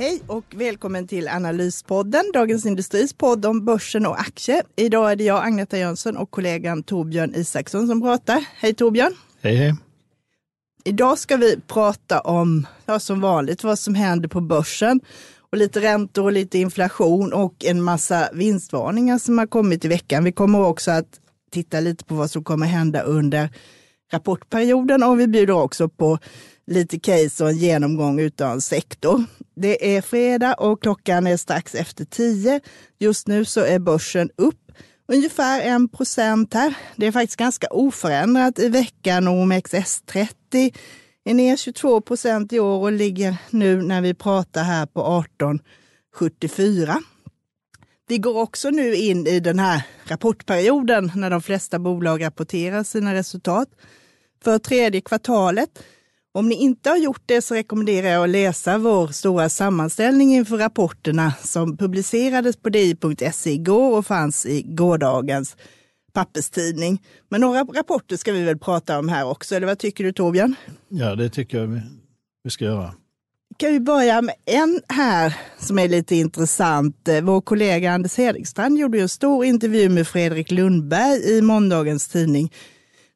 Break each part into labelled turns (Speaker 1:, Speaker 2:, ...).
Speaker 1: Hej och välkommen till Analyspodden, Dagens Industris podd om börsen och aktier. Idag är det jag, Agneta Jönsson och kollegan Torbjörn Isaksson som pratar. Hej Torbjörn!
Speaker 2: Hej hej!
Speaker 1: Idag ska vi prata om, ja, som vanligt, vad som händer på börsen och lite räntor och lite inflation och en massa vinstvarningar som har kommit i veckan. Vi kommer också att titta lite på vad som kommer hända under rapportperioden och vi bjuder också på lite case och en genomgång utav en sektor. Det är fredag och klockan är strax efter tio. Just nu så är börsen upp ungefär en procent här. Det är faktiskt ganska oförändrat i veckan. OMXS30 är ner 22 procent i år och ligger nu när vi pratar här på 18,74. Vi går också nu in i den här rapportperioden när de flesta bolag rapporterar sina resultat. För tredje kvartalet om ni inte har gjort det så rekommenderar jag att läsa vår stora sammanställning inför rapporterna som publicerades på di.se igår och fanns i gårdagens papperstidning. Men några rapporter ska vi väl prata om här också, eller vad tycker du Torbjörn?
Speaker 2: Ja, det tycker jag vi ska göra.
Speaker 1: Kan vi börja med en här som är lite intressant. Vår kollega Anders Hedstrand gjorde en stor intervju med Fredrik Lundberg i måndagens tidning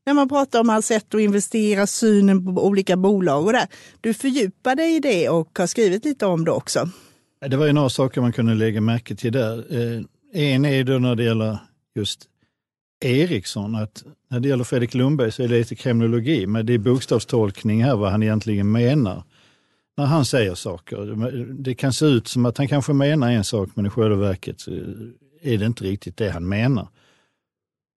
Speaker 1: när man pratar om hans sätt att investera, synen på olika bolag och det. Du fördjupar dig i det och har skrivit lite om det också.
Speaker 2: Det var ju några saker man kunde lägga märke till där. Eh, en är då när det gäller just Ericsson, att när det gäller Fredrik Lundberg så är det lite kriminologi, men det är bokstavstolkning här vad han egentligen menar när han säger saker. Det kan se ut som att han kanske menar en sak, men i själva verket är det inte riktigt det han menar.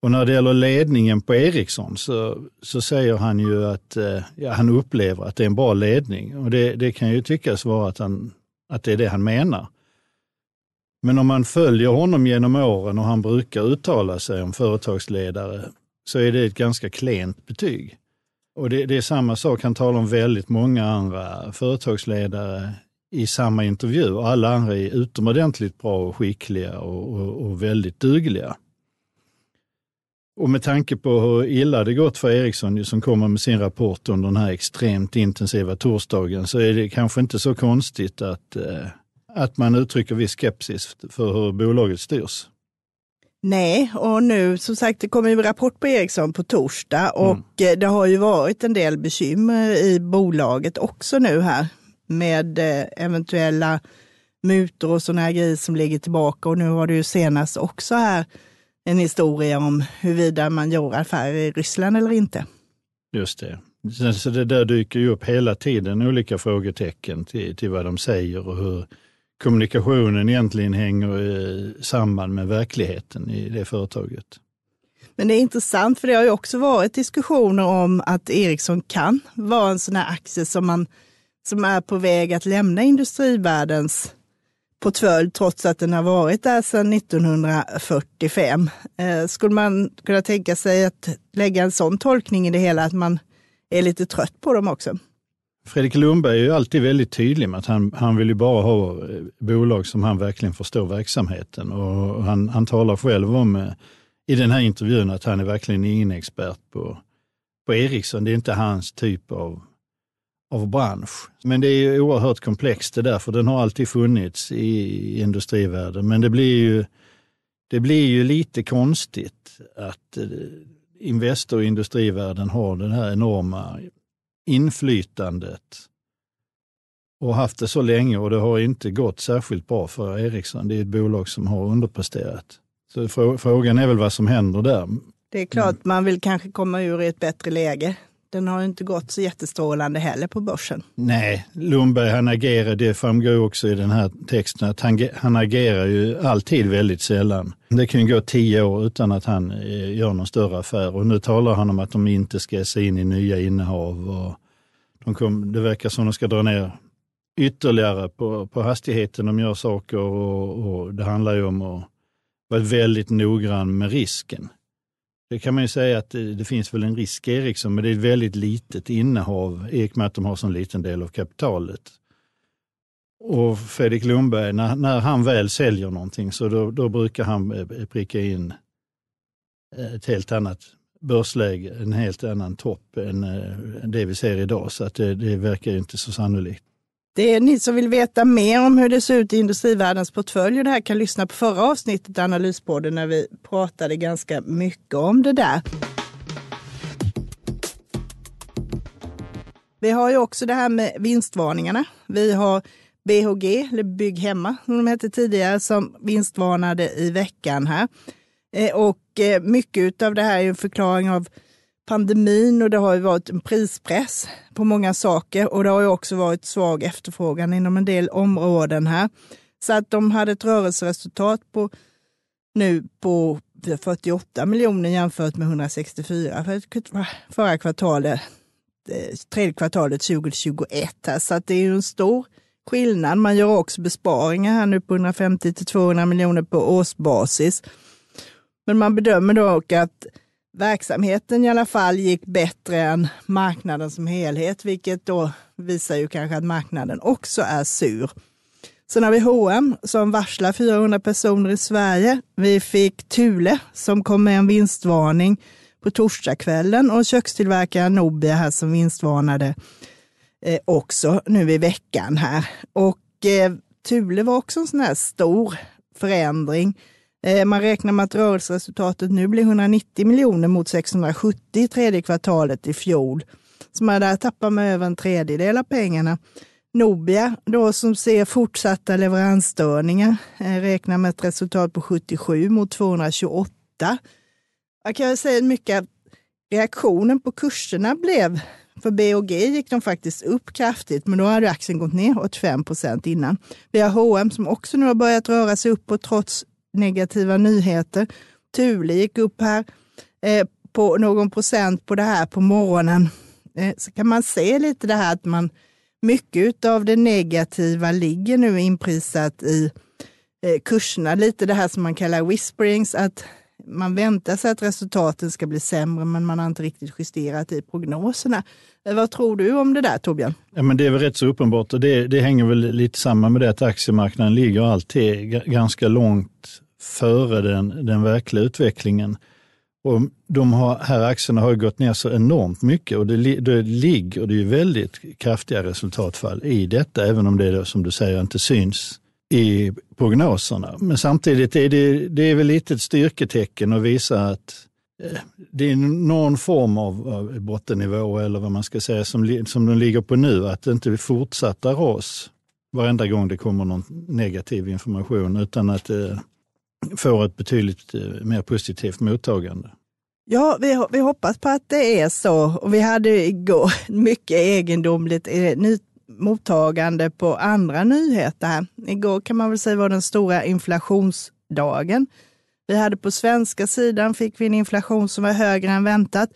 Speaker 2: Och när det gäller ledningen på Ericsson så, så säger han ju att eh, ja, han upplever att det är en bra ledning. Och det, det kan ju tyckas vara att, han, att det är det han menar. Men om man följer honom genom åren och han brukar uttala sig om företagsledare så är det ett ganska klent betyg. Och det, det är samma sak, han talar om väldigt många andra företagsledare i samma intervju. Och alla andra är utomordentligt bra och skickliga och, och, och väldigt dugliga. Och med tanke på hur illa det gått för Ericsson som kommer med sin rapport under den här extremt intensiva torsdagen så är det kanske inte så konstigt att, eh, att man uttrycker viss skepsis för hur bolaget styrs.
Speaker 1: Nej, och nu som sagt det kommer ju rapport på Ericsson på torsdag och mm. Det har ju varit en del bekymmer i bolaget också nu här med eh, eventuella mutor och sådana här grejer som ligger tillbaka och nu har det ju senast också här en historia om huruvida man gör affärer i Ryssland eller inte.
Speaker 2: Just det. Så det där dyker ju upp hela tiden olika frågetecken till, till vad de säger och hur kommunikationen egentligen hänger samman med verkligheten i det företaget.
Speaker 1: Men det är intressant för det har ju också varit diskussioner om att Ericsson kan vara en sån här aktie som, man, som är på väg att lämna industrivärldens portfölj trots att den har varit där sedan 1945. Eh, skulle man kunna tänka sig att lägga en sån tolkning i det hela, att man är lite trött på dem också?
Speaker 2: Fredrik Lundberg är ju alltid väldigt tydlig med att han, han vill ju bara ha eh, bolag som han verkligen förstår verksamheten. Och han, han talar själv om eh, i den här intervjun att han är verkligen ingen expert på, på Ericsson. Det är inte hans typ av av bransch. Men det är ju oerhört komplext det där, för den har alltid funnits i industrivärlden. Men det blir ju, det blir ju lite konstigt att eh, Investor och industrivärlden har det här enorma inflytandet och haft det så länge och det har inte gått särskilt bra för Ericsson. Det är ett bolag som har underpresterat. Så frågan är väl vad som händer där.
Speaker 1: Det är klart, mm. man vill kanske komma ur i ett bättre läge den har inte gått så jättestrålande heller på börsen.
Speaker 2: Nej, Lundberg han agerar, det framgår också i den här texten, att han, han agerar ju alltid väldigt sällan. Det kan ju gå tio år utan att han eh, gör någon större affär och nu talar han om att de inte ska se in i nya innehav. Och de kom, det verkar som att de ska dra ner ytterligare på, på hastigheten de gör saker och, och det handlar ju om att vara väldigt noggrann med risken. Det kan man ju säga att det, det finns väl en risk i Ericsson, men det är ett väldigt litet innehav i och med att de har så liten del av kapitalet. Och Fredrik Lundberg, när, när han väl säljer någonting så då, då brukar han eh, pricka in eh, ett helt annat börsläge, en helt annan topp än eh, det vi ser idag. Så att det, det verkar inte så sannolikt.
Speaker 1: Det är ni som vill veta mer om hur det ser ut i industrivärldens portfölj och det här kan lyssna på förra avsnittet Analyspodden när vi pratade ganska mycket om det där. Vi har ju också det här med vinstvarningarna. Vi har BHG, eller Bygg Hemma som de hette tidigare, som vinstvarnade i veckan här. Eh, och eh, mycket av det här är en förklaring av pandemin och det har ju varit en prispress på många saker och det har ju också varit svag efterfrågan inom en del områden här. Så att de hade ett rörelseresultat på nu på 48 miljoner jämfört med 164 för förra kvartalet, eh, tredje kvartalet 2021. Här. Så att det är ju en stor skillnad. Man gör också besparingar här nu på 150 till 200 miljoner på årsbasis. Men man bedömer dock att verksamheten i alla fall gick bättre än marknaden som helhet, vilket då visar ju kanske att marknaden också är sur. Sen har vi H&M som varslar 400 personer i Sverige. Vi fick Thule som kom med en vinstvarning på torsdagskvällen och kökstillverkaren Nobia här som vinstvarnade eh, också nu i veckan här. Och eh, Thule var också en sån här stor förändring Eh, man räknar med att rörelseresultatet nu blir 190 miljoner mot 670 i tredje kvartalet i fjol. Så man där tappar med över en tredjedel av pengarna. Nobia, då som ser fortsatta leveransstörningar, eh, räknar med ett resultat på 77 mot 228. Jag kan säga mycket att reaktionen på kurserna blev, för BOG gick de faktiskt upp kraftigt, men då hade aktien gått ner 85 procent innan. Vi har H&M som också nu har börjat röra sig uppåt trots negativa nyheter. Thule gick upp här eh, på någon procent på det här på morgonen. Eh, så kan man se lite det här att man mycket av det negativa ligger nu inprisat i eh, kurserna. Lite det här som man kallar whisperings, att man väntar sig att resultaten ska bli sämre, men man har inte riktigt justerat i prognoserna. Eh, vad tror du om det där Torbjörn?
Speaker 2: Ja, men det är väl rätt så uppenbart och det, det hänger väl lite samman med det att aktiemarknaden ligger alltid ganska långt före den, den verkliga utvecklingen. Och de har, här aktierna har gått ner så enormt mycket och det, det ligger det är väldigt kraftiga resultatfall i detta, även om det som du säger inte syns i prognoserna. Men samtidigt är det, det är väl lite ett styrketecken att visa att eh, det är någon form av bottennivå eller vad man ska säga som, som de ligger på nu, att det inte fortsätta ras varenda gång det kommer någon negativ information utan att det får ett betydligt eh, mer positivt mottagande.
Speaker 1: Ja, vi, vi hoppas på att det är så. Och vi hade igår mycket egendomligt eh, mottagande på andra nyheter. Här. Igår kan man väl säga var den stora inflationsdagen. Vi hade på svenska sidan fick vi en inflation som var högre än väntat.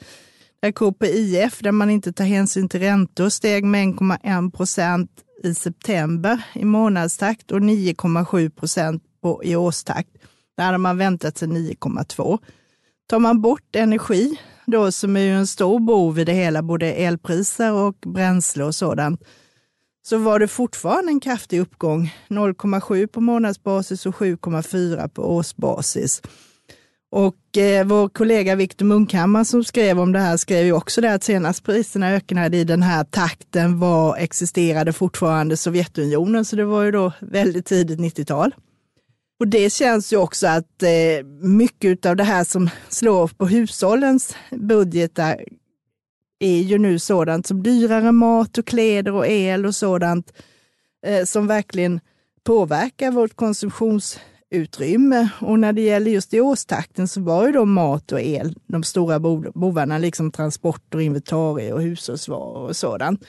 Speaker 1: Där KPIF, där man inte tar hänsyn till räntor, steg med 1,1 procent i september i månadstakt och 9,7 procent i årstakt. Där hade man väntat sig 9,2. Tar man bort energi, då som är ju en stor bov i det hela, både elpriser och bränsle och sådant, så var det fortfarande en kraftig uppgång. 0,7 på månadsbasis och 7,4 på årsbasis. Och eh, vår kollega Viktor Munkhammar som skrev om det här skrev ju också det att senast priserna ökade i den här takten var existerade fortfarande Sovjetunionen, så det var ju då väldigt tidigt 90-tal. Och det känns ju också att eh, mycket av det här som slår på hushållens budgetar är ju nu sådant som dyrare mat och kläder och el och sådant eh, som verkligen påverkar vårt konsumtionsutrymme. Och när det gäller just i årstakten så var ju då mat och el de stora bovarna, liksom transporter, inventarier och hushållsvaror och sådant.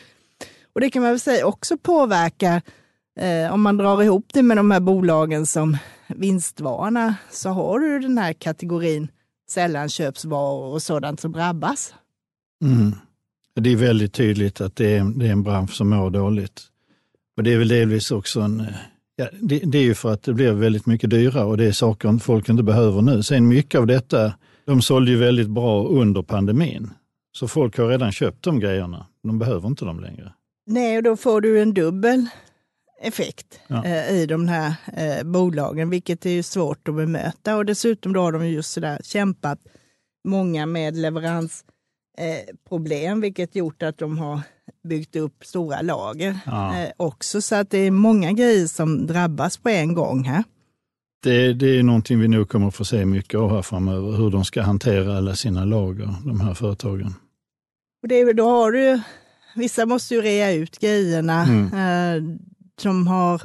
Speaker 1: Och det kan man väl säga också påverkar Eh, om man drar ihop det med de här bolagen som vinstvarna, så har du den här kategorin sällanköpsvaror och sådant som drabbas.
Speaker 2: Mm. Det är väldigt tydligt att det är, det är en bransch som mår dåligt. Och det är väl delvis också en, Ja, det, det, är ju för att det blir väldigt mycket dyrare och det är saker folk inte behöver nu. Sen mycket av detta, de sålde ju väldigt bra under pandemin. Så folk har redan köpt de grejerna. De behöver inte dem längre.
Speaker 1: Nej, och då får du en dubbel effekt ja. eh, i de här eh, bolagen, vilket är ju svårt att bemöta. Och dessutom då har de just sådär kämpat, många med leveransproblem, eh, vilket gjort att de har byggt upp stora lager ja. Eh, också. Så att det är många grejer som drabbas på en gång här.
Speaker 2: Det, det är någonting vi nog kommer att få se mycket av här framöver, hur de ska hantera alla sina lager, de här företagen.
Speaker 1: Och det, då har du, vissa måste ju rea ut grejerna. Mm. Eh, som har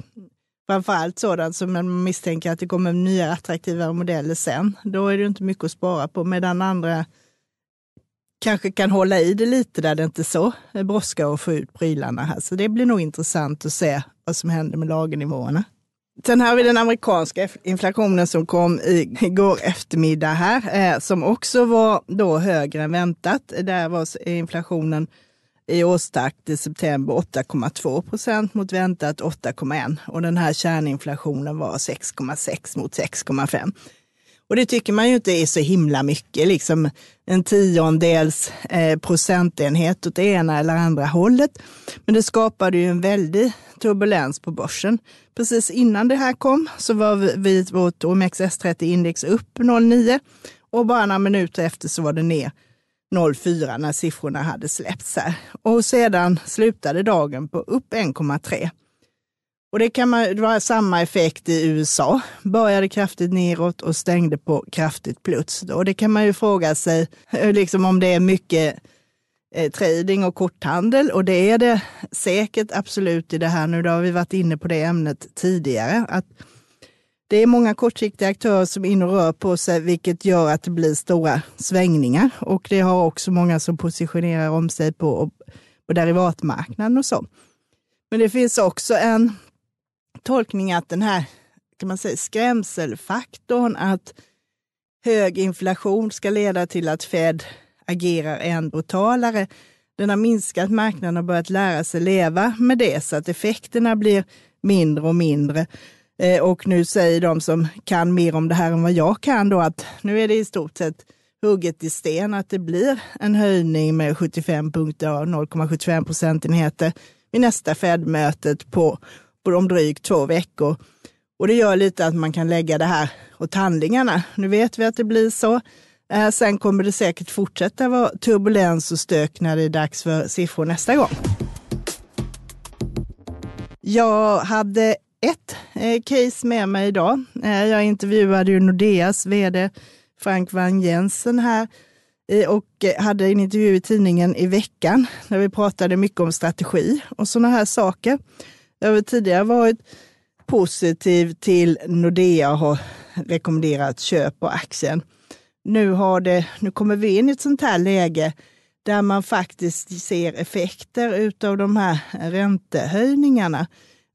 Speaker 1: framförallt sådant som man misstänker att det kommer nya attraktiva modeller sen. Då är det inte mycket att spara på, medan andra kanske kan hålla i det lite där det inte är så brådska att få ut prylarna här. Så det blir nog intressant att se vad som händer med lagernivåerna. Sen har vi den amerikanska inflationen som kom igår eftermiddag här, eh, som också var då högre än väntat. Där var inflationen i årstakt i september 8,2 procent mot väntat 8,1 och den här kärninflationen var 6,6 mot 6,5. Och det tycker man ju inte är så himla mycket, liksom en tiondels eh, procentenhet åt det ena eller andra hållet. Men det skapade ju en väldig turbulens på börsen. Precis innan det här kom så var vi, vårt OMXS30-index upp 0,9 och bara några minuter efter så var det ner 0,4 när siffrorna hade släppts här. Och sedan slutade dagen på upp 1,3. Och det kan man, vara samma effekt i USA. Började kraftigt neråt och stängde på kraftigt plus. Och det kan man ju fråga sig eh, liksom om det är mycket eh, trading och korthandel. Och det är det säkert absolut i det här nu. Då har vi varit inne på det ämnet tidigare. Att det är många kortsiktiga aktörer som är inne och rör på sig, vilket gör att det blir stora svängningar. Och det har också många som positionerar om sig på, på derivatmarknaden och så. Men det finns också en tolkning att den här kan man säga, skrämselfaktorn att hög inflation ska leda till att Fed agerar än brutalare. Den har minskat, marknaden har börjat lära sig leva med det så att effekterna blir mindre och mindre. Eh, och nu säger de som kan mer om det här än vad jag kan då att nu är det i stort sett hugget i sten att det blir en höjning med 75 punkter, av 0,75 procentenheter vid nästa Fed-mötet på, på om drygt två veckor. Och det gör lite att man kan lägga det här åt handlingarna. Nu vet vi att det blir så. Eh, sen kommer det säkert fortsätta vara turbulens och stök när det är dags för siffror nästa gång. Jag hade ett eh, case med mig idag. Eh, jag intervjuade ju Nordeas vd Frank Van Jensen här eh, och eh, hade en intervju i tidningen i veckan där vi pratade mycket om strategi och sådana här saker. Jag har tidigare varit positiv till Nordea och har rekommenderat köp på aktien. Nu, har det, nu kommer vi in i ett sånt här läge där man faktiskt ser effekter av de här räntehöjningarna.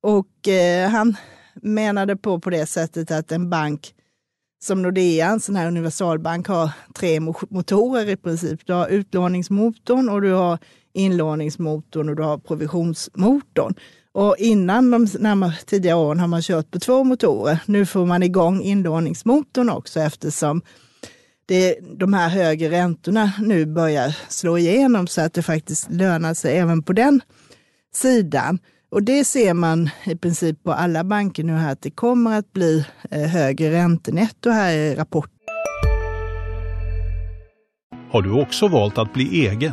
Speaker 1: Och eh, han menade på på det sättet att en bank som Nordea, en sån här universalbank, har tre motorer i princip. Du har utlåningsmotorn och du har inlåningsmotorn och du har provisionsmotorn. Och innan de närmare tidiga åren har man kört på två motorer. Nu får man igång inlåningsmotorn också eftersom det, de här högre räntorna nu börjar slå igenom så att det faktiskt lönar sig även på den sidan. Och det ser man i princip på alla banker nu här att det kommer att bli eh, högre räntenetto här i rapporten.
Speaker 3: Har du också valt att bli egen?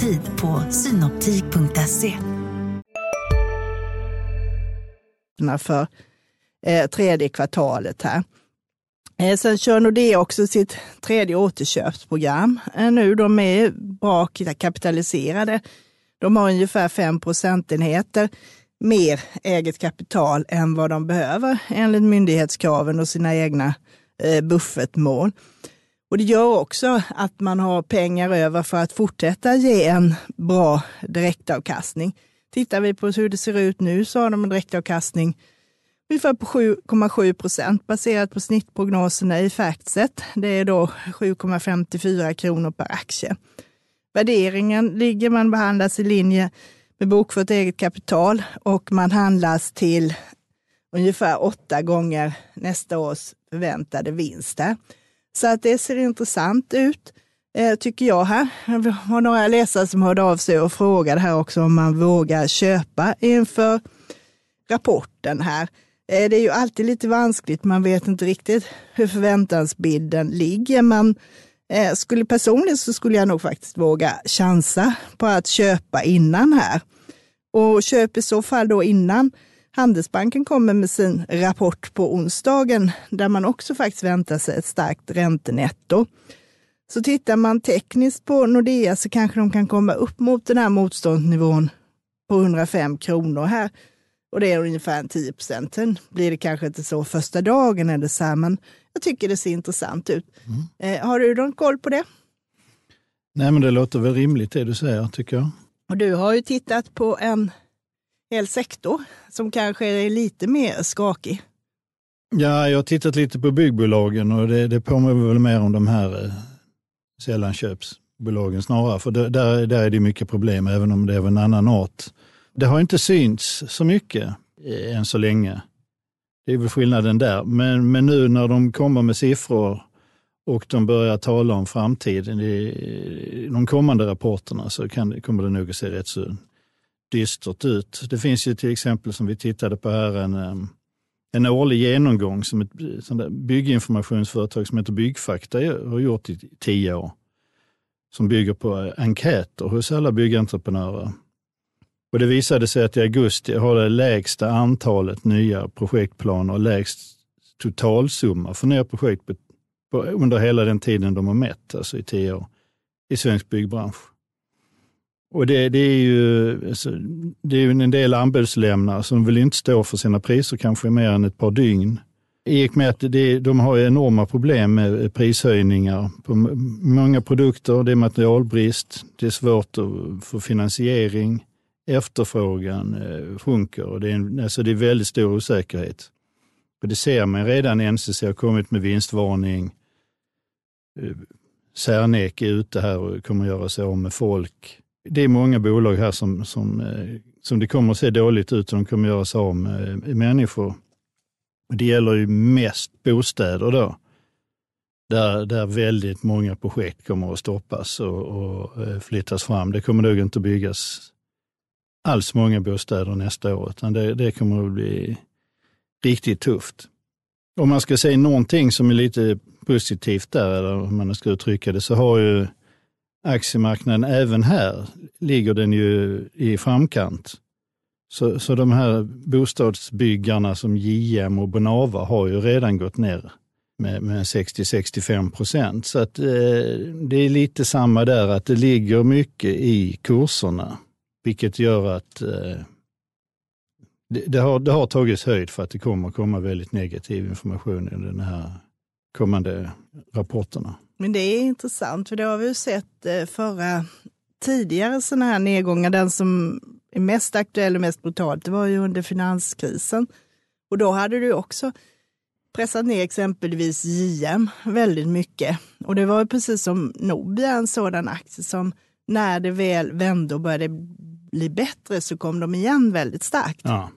Speaker 4: Tid på synoptik.se.
Speaker 1: För eh, tredje kvartalet här. Eh, sen kör Nordea också sitt tredje återköpsprogram. Eh, nu de är bra kapitaliserade de har ungefär 5 procentenheter mer eget kapital än vad de behöver enligt myndighetskraven och sina egna eh, buffertmål. Och det gör också att man har pengar över för att fortsätta ge en bra direktavkastning. Tittar vi på hur det ser ut nu så har de en direktavkastning ungefär på 7,7 procent baserat på snittprognoserna i Factset. Det är då 7,54 kronor per aktie. Värderingen ligger, man behandlas i linje med bokfört eget kapital och man handlas till ungefär åtta gånger nästa års förväntade vinster. Så att det ser intressant ut, eh, tycker jag här. Vi har några läsare som hörde av sig och frågade här också om man vågar köpa inför rapporten här. Eh, det är ju alltid lite vanskligt, man vet inte riktigt hur förväntansbilden ligger. Men eh, skulle personligen så skulle jag nog faktiskt våga chansa på att köpa innan här. Och köp i så fall då innan Handelsbanken kommer med sin rapport på onsdagen där man också faktiskt väntar sig ett starkt räntenetto. Så tittar man tekniskt på Nordea så kanske de kan komma upp mot den här motståndsnivån på 105 kronor här. Och det är ungefär 10 procent. Sen blir det kanske inte så första dagen eller så här, men jag tycker det ser intressant ut. Mm. Eh, har du någon koll på det?
Speaker 2: Nej, men det låter väl rimligt det du säger, tycker jag.
Speaker 1: Och du har ju tittat på en hel sektor som kanske är lite mer skakig.
Speaker 2: Ja, jag har tittat lite på byggbolagen och det, det påminner väl mer om de här eh, sällanköpsbolagen snarare. För det, där, där är det mycket problem, även om det är av en annan art. Det har inte synts så mycket eh, än så länge. Det är väl skillnaden där. Men, men nu när de kommer med siffror och de börjar tala om framtiden i de kommande rapporterna så kan, kommer det nog att se rätt så dystert ut. Det finns ju till exempel som vi tittade på här en, en årlig genomgång som ett bygginformationsföretag som heter Byggfakta har gjort i tio år. Som bygger på eh, enkäter hos alla byggentreprenörer. Och det visade sig att i augusti har det lägsta antalet nya projektplaner och lägst totalsumma för nya projekt under hela den tiden de har mätt, alltså i tio år, i svensk byggbransch. Och det, det, är ju alltså, det är en del anbudslämnare som vill inte stå för sina priser kanske mer än ett par dygn. I och med att det, de har enorma problem med prishöjningar på många produkter. Det är materialbrist, det är svårt att få finansiering, efterfrågan eh, sjunker och det är, en, alltså det är väldigt stor osäkerhet. Och det ser man redan, NCC har kommit med vinstvarning. Eh, Särnek är ute här och kommer att göra sig av med folk det är många bolag här som, som, eh, som det kommer att se dåligt ut och de kommer att göra sig av med människor. Det gäller ju mest bostäder då, där, där väldigt många projekt kommer att stoppas och, och eh, flyttas fram. Det kommer nog inte att byggas alls många bostäder nästa år, utan det, det kommer att bli riktigt tufft. Om man ska säga någonting som är lite positivt där, eller om man ska uttrycka det, så har ju aktiemarknaden även här ligger den ju i framkant. Så, så de här bostadsbyggarna som JM och Bonava har ju redan gått ner med, med 60-65 procent. Så att, eh, det är lite samma där, att det ligger mycket i kurserna, vilket gör att eh, det, det, har, det har tagits höjd för att det kommer komma väldigt negativ information i de här kommande rapporterna.
Speaker 1: Men det är intressant, för det har vi ju sett eh, förra tidigare sådana här nedgångar. Den som är mest aktuell och mest brutalt, det var ju under finanskrisen. Och då hade du också pressat ner exempelvis JM väldigt mycket. Och det var precis som Nobia, en sådan aktie som när det väl vände och började bli bättre så kom de igen väldigt starkt. Ja.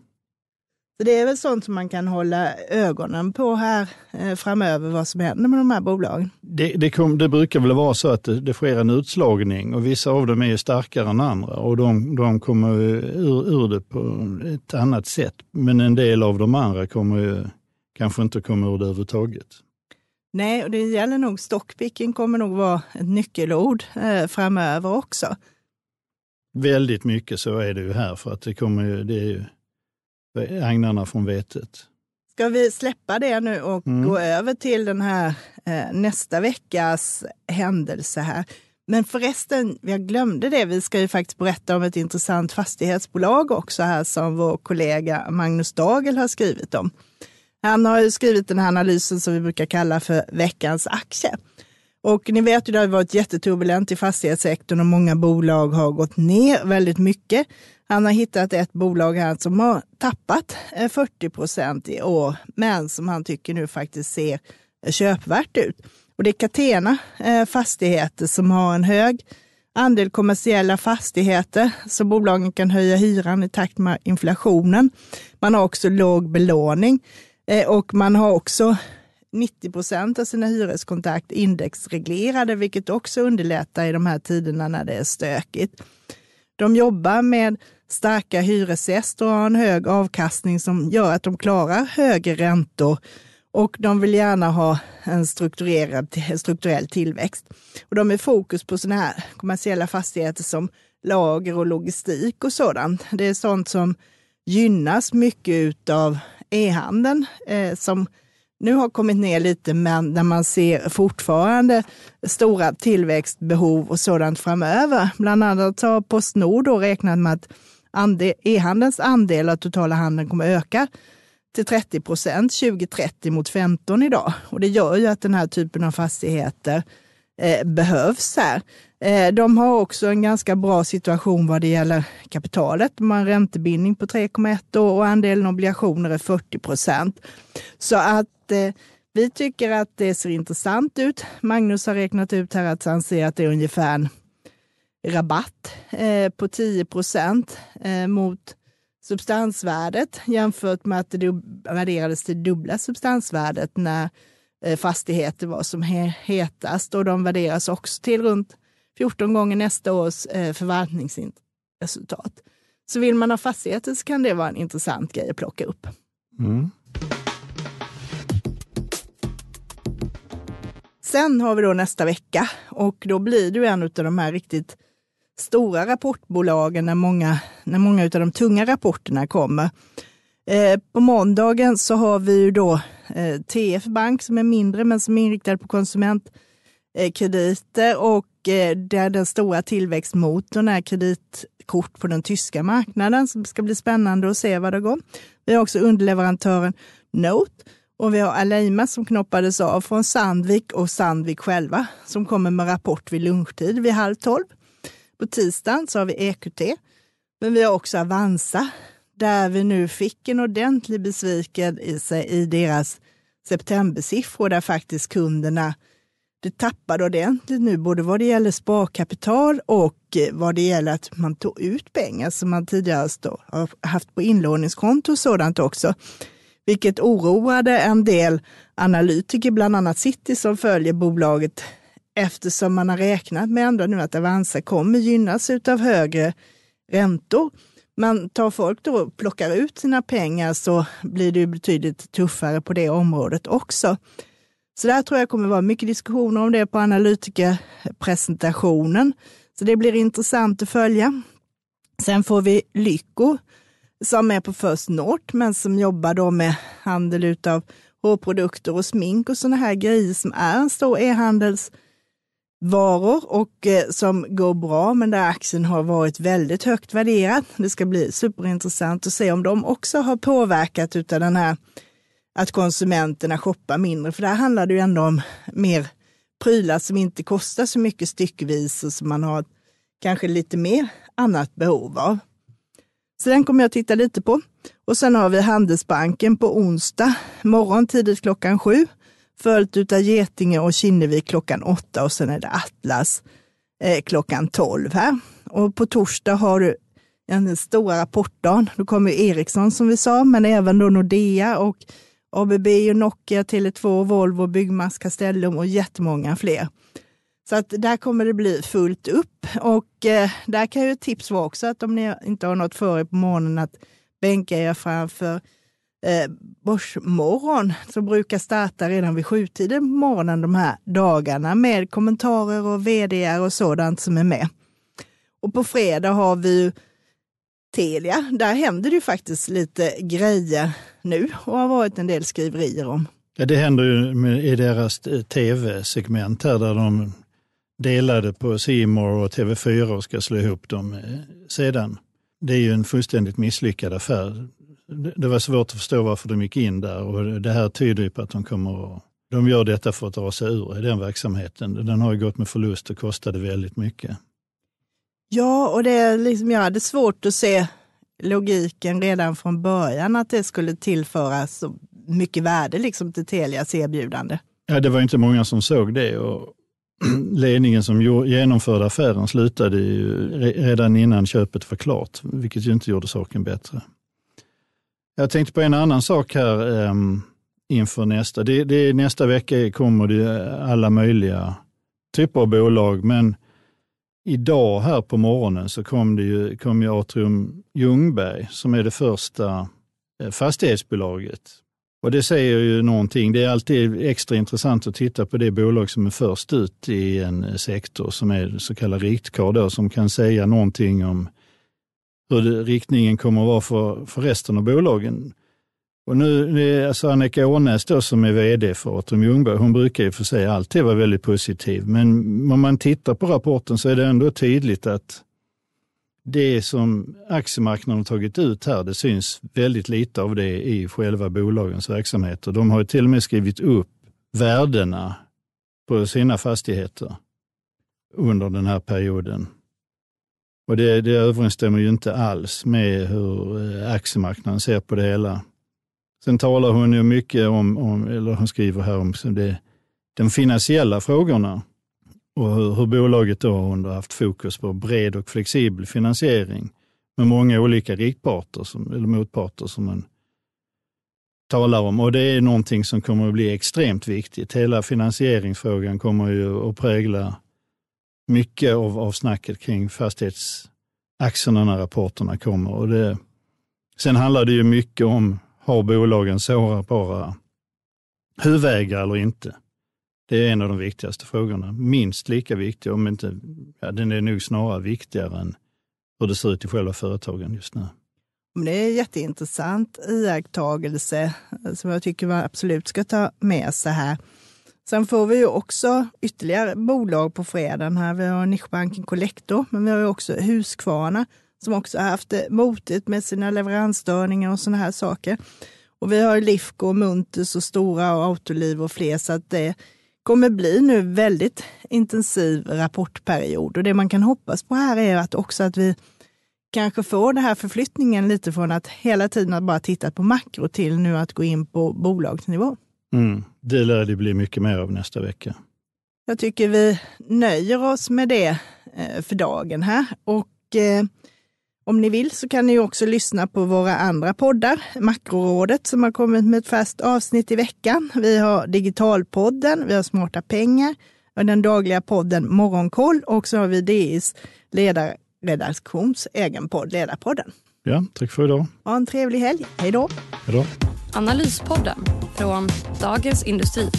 Speaker 1: Så det är väl sånt som man kan hålla ögonen på här eh, framöver, vad som händer med de här bolagen.
Speaker 2: Det, det, kom, det brukar väl vara så att det, det, sker en utslagning och vissa av dem är starkare än andra och de, de kommer ur, ur det på ett annat sätt. Men en del av de andra kommer ju kanske inte komma ur det överhuvudtaget.
Speaker 1: Nej, och det gäller nog stockpicking kommer nog vara ett nyckelord eh, framöver också.
Speaker 2: Väldigt mycket så är det ju här för att det kommer ju, det är ju agnarna från vetet.
Speaker 1: Ska vi släppa det nu och mm. gå över till den här eh, nästa veckas händelse här? Men förresten, jag glömde det. Vi ska ju faktiskt berätta om ett intressant fastighetsbolag också här som vår kollega Magnus Dagel har skrivit om. Han har ju skrivit den här analysen som vi brukar kalla för veckans aktie. Och ni vet ju det har varit jätteturbulent i fastighetssektorn och många bolag har gått ner väldigt mycket. Han har hittat ett bolag här som har tappat eh, 40 procent i år, men som han tycker nu faktiskt ser eh, köpvärt ut. Och det är Catena eh, Fastigheter som har en hög andel kommersiella fastigheter så bolagen kan höja hyran i takt med inflationen. Man har också låg belåning och man har också 90 procent av sina hyreskontrakt indexreglerade, vilket också underlättar i de här tiderna när det är stökigt. De jobbar med starka hyresgäster och har en hög avkastning som gör att de klarar högre räntor och de vill gärna ha en strukturerad, strukturell tillväxt. Och de är fokus på sådana här kommersiella fastigheter som lager och logistik och sådant. Det är sånt som gynnas mycket av e-handeln eh, som nu har kommit ner lite, men där man ser fortfarande stora tillväxtbehov och sådant framöver. Bland annat har Postnord då räknat med att e-handelns andel av totala handeln kommer öka till 30 procent 2030 mot 15 idag. Och det gör ju att den här typen av fastigheter eh, behövs här. Eh, de har också en ganska bra situation vad det gäller kapitalet. De har en räntebindning på 3,1 år och andelen obligationer är 40 procent. Så att eh, vi tycker att det ser intressant ut. Magnus har räknat ut här att han ser att det är ungefär en rabatt eh, på 10 procent eh, mot substansvärdet jämfört med att det värderades till dubbla substansvärdet när eh, fastigheter var som hetast och de värderas också till runt 14 gånger nästa års eh, förvaltningsresultat. Så vill man ha fastigheter så kan det vara en intressant grej att plocka upp. Mm. Sen har vi då nästa vecka och då blir du en av de här riktigt stora rapportbolagen när många, när många av de tunga rapporterna kommer. Eh, på måndagen så har vi ju då eh, TF Bank som är mindre men som är inriktad på Eh, krediter och eh, där den stora tillväxtmotorn är kreditkort på den tyska marknaden som ska bli spännande att se vad det går. Vi har också underleverantören Note och vi har Aleima som knoppades av från Sandvik och Sandvik själva som kommer med rapport vid lunchtid vid halv tolv. På tisdagen så har vi EQT, men vi har också Avanza där vi nu fick en ordentlig besvikelse i deras septembersiffror där faktiskt kunderna det tappade ordentligt nu, både vad det gäller sparkapital och eh, vad det gäller att man tog ut pengar som man tidigare har haft på inlåningskonto och sådant också. Vilket oroade en del analytiker, bland annat City som följer bolaget eftersom man har räknat med ändå nu att Avanza kommer gynnas av högre räntor. Men tar folk då och plockar ut sina pengar så blir det betydligt tuffare på det området också. Så där tror jag kommer vara mycket diskussioner om det på analytikerpresentationen. Så det blir intressant att följa. Sen får vi Lyko som är på First North, men som jobbar då med handel av hårprodukter och smink och sådana här grejer som är en stor e-handelsvaror och eh, som går bra, men där aktien har varit väldigt högt värderad. Det ska bli superintressant att se om de också har påverkat av den här att konsumenterna shoppar mindre, för där handlar det ju ändå om mer prylar som inte kostar så mycket styckvis och som man har kanske lite mer annat behov av. Så den kommer jag titta lite på. Och sen har vi Handelsbanken på onsdag morgon tidigt klockan sju följt av Getinge och Kinnevik klockan åtta och sen är det Atlas eh, klockan tolv här. Och på torsdag har du den stora rapportdagen. Då kommer Ericsson som vi sa, men även då Nordea och ABB och Nokia, Tele2, Volvo, Byggmax, Castellum och jättemånga fler. Så att där kommer det bli fullt upp och eh, där kan ju ett tips vara också att om ni inte har något för er på morgonen att bänka er framför eh, Börsmorgon som brukar starta redan vid sjutiden på morgonen de här dagarna med kommentarer och vd och sådant som är med. Och på fredag har vi Telia. Där händer det ju faktiskt lite grejer nu och har varit en del skriverier om.
Speaker 2: Ja, det händer ju i deras eh, tv-segment här där de delade på Simor och TV4 och ska slå ihop dem eh, sedan. Det är ju en fullständigt misslyckad affär. Det var svårt att förstå varför de gick in där och det här tyder ju på att de kommer att de gör detta för att dra sig ur i den verksamheten. Den har ju gått med förlust och kostade väldigt mycket.
Speaker 1: Ja, och det är liksom, jag hade svårt att se logiken redan från början att det skulle tillföras så mycket värde liksom till Telias erbjudande.
Speaker 2: Ja, det var inte många som såg det och ledningen som genomförde affären slutade ju redan innan köpet var klart, vilket ju inte gjorde saken bättre. Jag tänkte på en annan sak här um, inför nästa. Det, det, nästa vecka kommer det alla möjliga typer av bolag, men idag här på morgonen så kom, det ju, kom ju Atrium Ljungberg som är det första eh, fastighetsbolaget. Och det säger ju någonting. Det är alltid extra intressant att titta på det bolag som är först ut i en eh, sektor som är så kallad riktkar som kan säga någonting om hur riktningen kommer att vara för, för resten av bolagen. Och nu alltså Annika Ånäs då, som är vd för Atrium Ljungberg, hon brukar ju för sig alltid vara väldigt positiv. Men om man tittar på rapporten så är det ändå tydligt att det som aktiemarknaden har tagit ut här, det syns väldigt lite av det i själva bolagens verksamheter. De har till och med skrivit upp värdena på sina fastigheter under den här perioden. Och det, det överensstämmer ju inte alls med hur eh, aktiemarknaden ser på det hela. Sen talar hon ju mycket om, om eller hon skriver här om det, de finansiella frågorna och hur, hur bolaget då har haft fokus på bred och flexibel finansiering med många olika riktparter som, eller motparter som man talar om. Och det är någonting som kommer att bli extremt viktigt. Hela finansieringsfrågan kommer ju att prägla mycket av, av snacket kring fastighetsaktierna när rapporterna kommer. Och det, sen handlar det ju mycket om har bolagen sårbara huvudägare eller inte? Det är en av de viktigaste frågorna. Minst lika viktig, om inte, ja, den är nog snarare viktigare än hur det ser ut i själva företagen just nu.
Speaker 1: Det är en jätteintressant iakttagelse som jag tycker man absolut ska ta med sig här. Sen får vi ju också ytterligare bolag på fredagen. här. Vi har nischbanken Collector, men vi har också Husqvarna som också har haft det motigt med sina leveransstörningar och sådana här saker. Och vi har Lifco, Muntus och Stora och Autoliv och fler, så att det kommer bli nu väldigt intensiv rapportperiod. Och det man kan hoppas på här är att också att vi kanske får den här förflyttningen lite från att hela tiden bara titta på makro till nu att gå in på bolagsnivå.
Speaker 2: Mm, det lär det bli mycket mer av nästa vecka.
Speaker 1: Jag tycker vi nöjer oss med det eh, för dagen här. Och eh, om ni vill så kan ni också lyssna på våra andra poddar. Makrorådet som har kommit med ett fast avsnitt i veckan. Vi har Digitalpodden, vi har Smarta pengar och den dagliga podden Morgonkoll och så har vi DIs ledarredaktions egen podd Ledarpodden.
Speaker 2: Ja, tack för idag.
Speaker 1: Ha en trevlig helg. Hej då.
Speaker 2: Hej då.
Speaker 5: Analyspodden från Dagens Industri.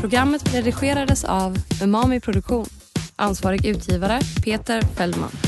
Speaker 5: Programmet redigerades av Umami Produktion. Ansvarig utgivare Peter Fellman.